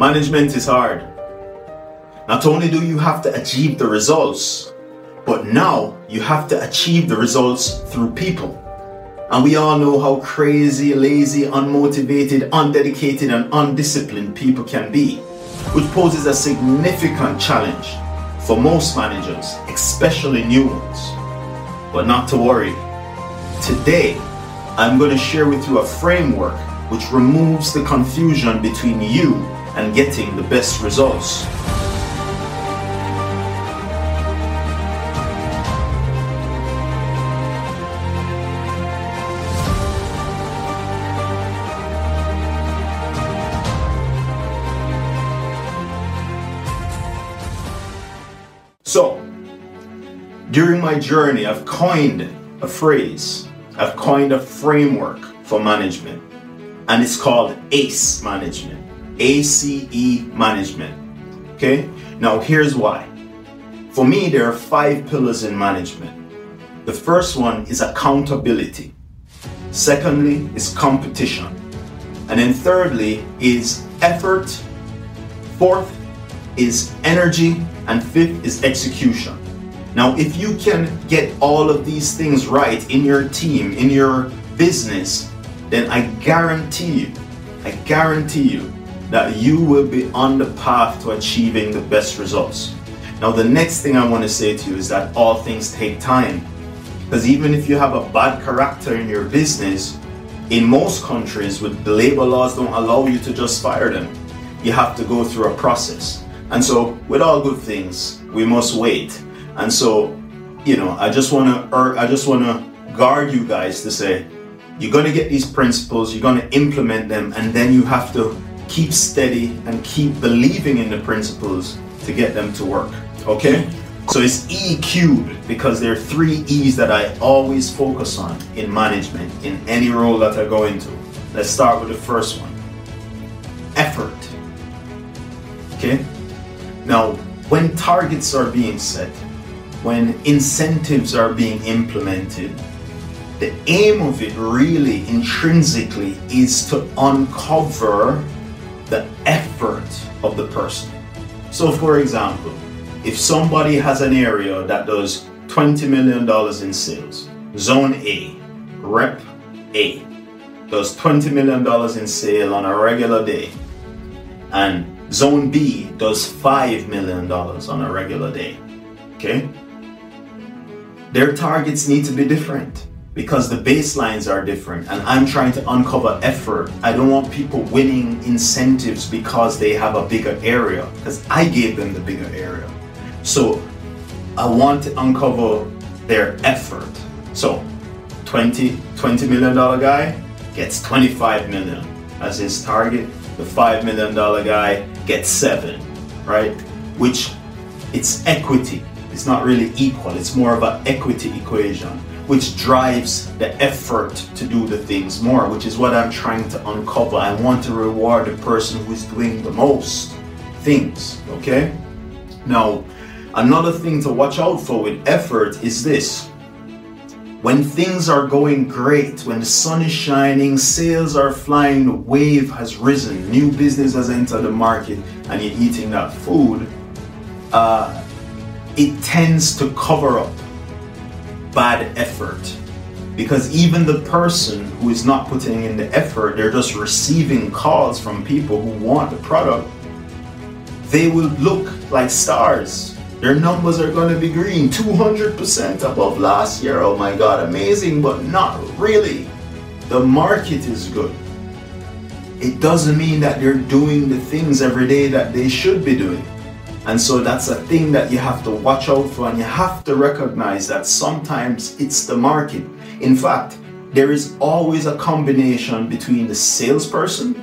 Management is hard. Not only do you have to achieve the results, but now you have to achieve the results through people. And we all know how crazy, lazy, unmotivated, undedicated, and undisciplined people can be, which poses a significant challenge for most managers, especially new ones. But not to worry. Today, I'm going to share with you a framework which removes the confusion between you and getting the best results. So, during my journey, I've coined a phrase, I've coined a framework for management, and it's called ACE management. ACE management. Okay? Now, here's why. For me, there are five pillars in management. The first one is accountability, secondly, is competition, and then thirdly, is effort, fourth, is energy, and fifth is execution. Now, if you can get all of these things right in your team, in your business, then I guarantee you, I guarantee you that you will be on the path to achieving the best results. Now, the next thing I want to say to you is that all things take time. Because even if you have a bad character in your business, in most countries, with the labor laws don't allow you to just fire them. You have to go through a process. And so, with all good things, we must wait. And so, you know, I just want to, I just want to guard you guys to say, you're going to get these principles, you're going to implement them, and then you have to keep steady and keep believing in the principles to get them to work. Okay? So it's E cubed because there are three E's that I always focus on in management, in any role that I go into. Let's start with the first one effort. Okay? Now, when targets are being set, when incentives are being implemented, the aim of it really intrinsically is to uncover the effort of the person. So, for example, if somebody has an area that does $20 million in sales, zone A, rep A, does $20 million in sale on a regular day, and Zone B does $5 million on a regular day. Okay? Their targets need to be different because the baselines are different and I'm trying to uncover effort. I don't want people winning incentives because they have a bigger area because I gave them the bigger area. So I want to uncover their effort. So 20 20 million dollar guy gets 25 million as his target. The 5 million dollar guy gets 7, right? Which it's equity. It's not really equal. It's more of an equity equation which drives the effort to do the things more, which is what I'm trying to uncover. I want to reward the person who is doing the most things, okay? Now, another thing to watch out for with effort is this. When things are going great, when the sun is shining, sales are flying, the wave has risen, new business has entered the market, and you're eating that food, uh, it tends to cover up bad effort. Because even the person who is not putting in the effort, they're just receiving calls from people who want the product, they will look like stars. Their numbers are going to be green, 200% above last year. Oh my God, amazing, but not really. The market is good. It doesn't mean that they're doing the things every day that they should be doing. And so that's a thing that you have to watch out for, and you have to recognize that sometimes it's the market. In fact, there is always a combination between the salesperson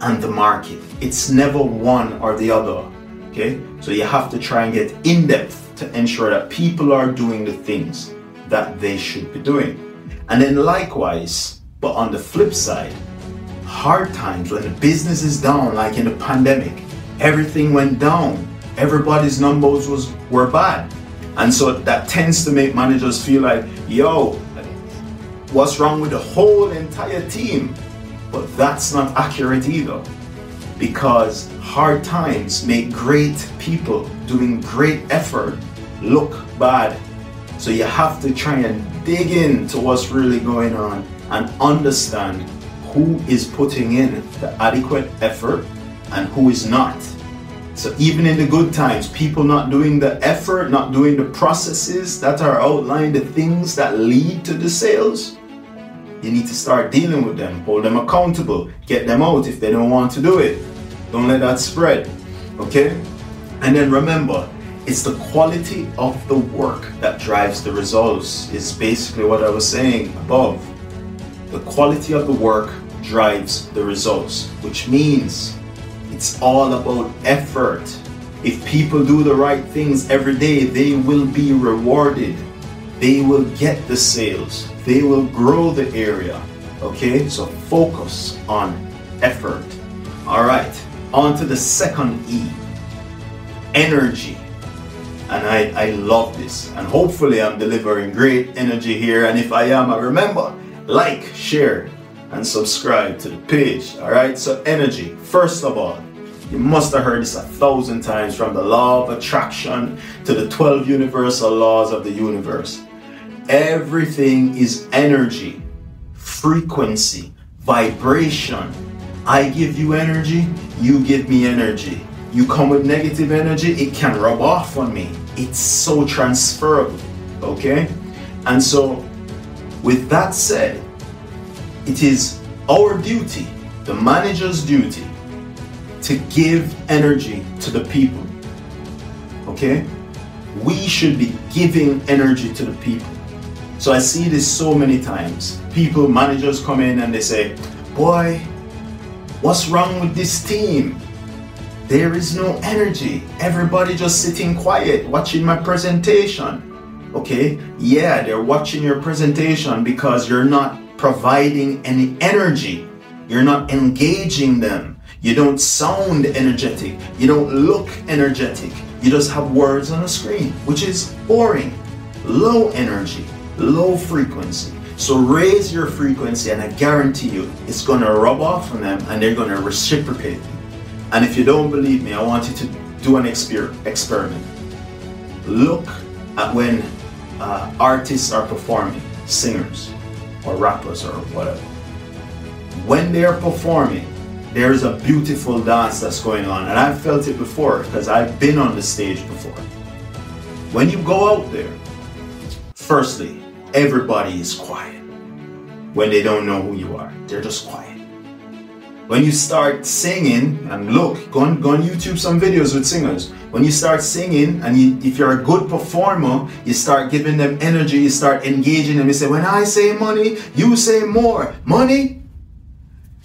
and the market. It's never one or the other. Okay? So you have to try and get in depth to ensure that people are doing the things that they should be doing. And then likewise, but on the flip side, hard times when the business is down, like in the pandemic, everything went down everybody's numbers was were bad. And so that tends to make managers feel like, yo, what's wrong with the whole entire team? But that's not accurate either. because hard times make great people doing great effort look bad. So you have to try and dig into what's really going on and understand who is putting in the adequate effort and who is not. So even in the good times, people not doing the effort, not doing the processes that are outlined, the things that lead to the sales, you need to start dealing with them, hold them accountable, get them out if they don't want to do it. Don't let that spread. Okay? And then remember, it's the quality of the work that drives the results, is basically what I was saying above. The quality of the work drives the results, which means it's all about effort. If people do the right things every day, they will be rewarded. They will get the sales. They will grow the area. Okay, so focus on effort. All right, on to the second E energy. And I, I love this. And hopefully, I'm delivering great energy here. And if I am, I remember like, share, and subscribe to the page. All right, so energy, first of all, you must have heard this a thousand times from the law of attraction to the 12 universal laws of the universe. Everything is energy, frequency, vibration. I give you energy, you give me energy. You come with negative energy, it can rub off on me. It's so transferable, okay? And so, with that said, it is our duty, the manager's duty, to give energy to the people, okay? We should be giving energy to the people. So I see this so many times. People, managers come in and they say, Boy, what's wrong with this team? There is no energy. Everybody just sitting quiet, watching my presentation. Okay, yeah, they're watching your presentation because you're not providing any energy. You're not engaging them. You don't sound energetic. You don't look energetic. You just have words on a screen, which is boring, low energy low frequency. So raise your frequency, and I guarantee you it's going to rub off on them and they're going to reciprocate. And if you don't believe me, I want you to do an exper- experiment. Look at when uh, artists are performing, singers or rappers or whatever. When they're performing, there is a beautiful dance that's going on, and I've felt it before because I've been on the stage before. When you go out there, firstly, everybody is quiet when they don't know who you are. They're just quiet. When you start singing, and look, go on, go on YouTube some videos with singers. When you start singing, and you, if you're a good performer, you start giving them energy, you start engaging them. You say, When I say money, you say more. Money?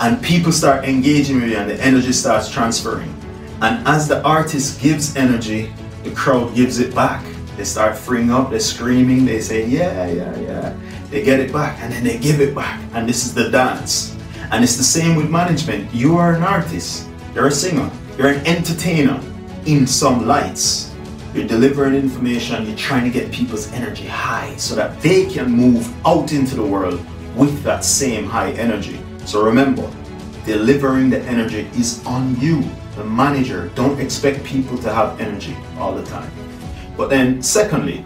And people start engaging with you, and the energy starts transferring. And as the artist gives energy, the crowd gives it back. They start freeing up, they're screaming, they say, yeah, yeah, yeah. They get it back and then they give it back. And this is the dance. And it's the same with management. You are an artist, you're a singer, you're an entertainer in some lights. You're delivering information, you're trying to get people's energy high so that they can move out into the world with that same high energy. So remember, delivering the energy is on you, the manager. Don't expect people to have energy all the time. But then, secondly,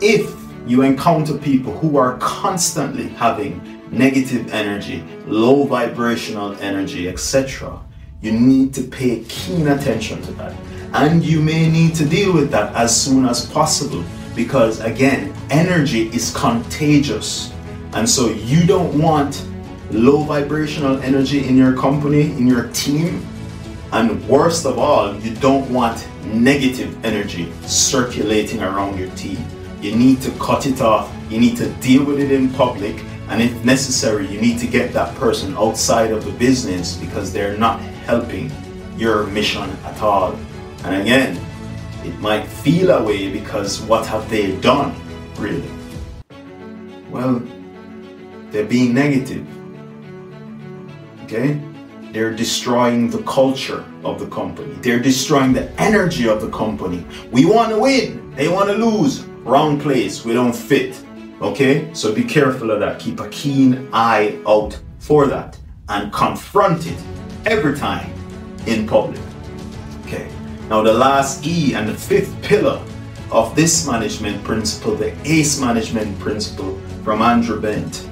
if you encounter people who are constantly having negative energy, low vibrational energy, etc., you need to pay keen attention to that. And you may need to deal with that as soon as possible because, again, energy is contagious. And so you don't want low vibrational energy in your company, in your team. And worst of all, you don't want negative energy circulating around your team. You need to cut it off. You need to deal with it in public. And if necessary, you need to get that person outside of the business because they're not helping your mission at all. And again, it might feel a way because what have they done, really? Well, they're being negative. Okay? They're destroying the culture of the company. They're destroying the energy of the company. We want to win. They want to lose. Wrong place. We don't fit. Okay? So be careful of that. Keep a keen eye out for that and confront it every time in public. Okay, now the last E and the fifth pillar of this management principle, the ACE management principle from Andrew Bent,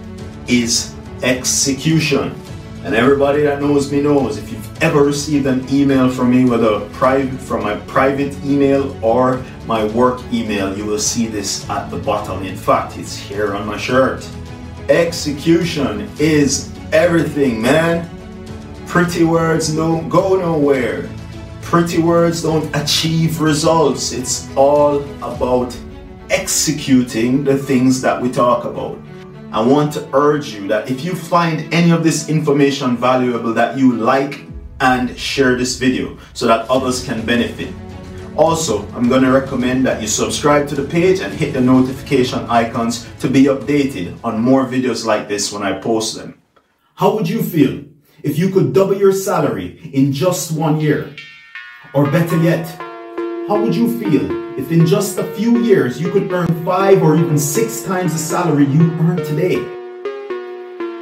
is execution. And everybody that knows me knows if you've ever received an email from me, whether private from my private email or my work email, you will see this at the bottom. In fact, it's here on my shirt. Execution is everything, man. Pretty words don't go nowhere. Pretty words don't achieve results. It's all about executing the things that we talk about. I want to urge you that if you find any of this information valuable that you like and share this video so that others can benefit. Also, I'm going to recommend that you subscribe to the page and hit the notification icons to be updated on more videos like this when I post them. How would you feel if you could double your salary in just one year? Or better yet, how would you feel if in just a few years you could earn five or even six times the salary you earn today?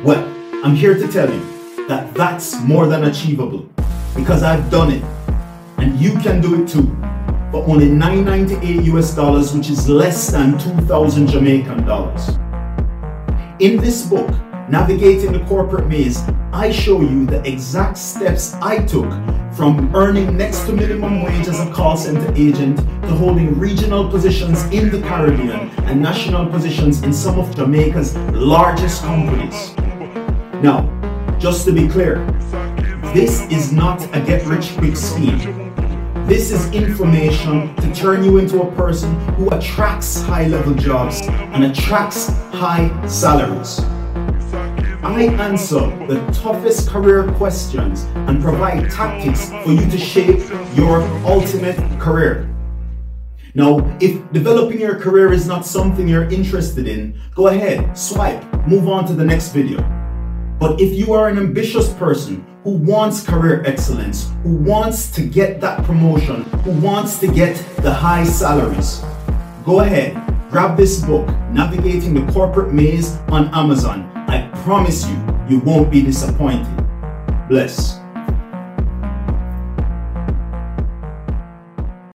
Well, I'm here to tell you that that's more than achievable because I've done it and you can do it too for only 998 US dollars, which is less than 2,000 Jamaican dollars. In this book, Navigating the Corporate Maze, I show you the exact steps I took from earning next to minimum wage as a call center agent to holding regional positions in the Caribbean and national positions in some of Jamaica's largest companies. Now, just to be clear, this is not a get rich quick scheme. This is information to turn you into a person who attracts high level jobs and attracts high salaries. I answer the toughest career questions and provide tactics for you to shape your ultimate career. Now, if developing your career is not something you're interested in, go ahead, swipe, move on to the next video. But if you are an ambitious person who wants career excellence, who wants to get that promotion, who wants to get the high salaries, go ahead, grab this book, Navigating the Corporate Maze on Amazon. Promise you, you won't be disappointed. Bless.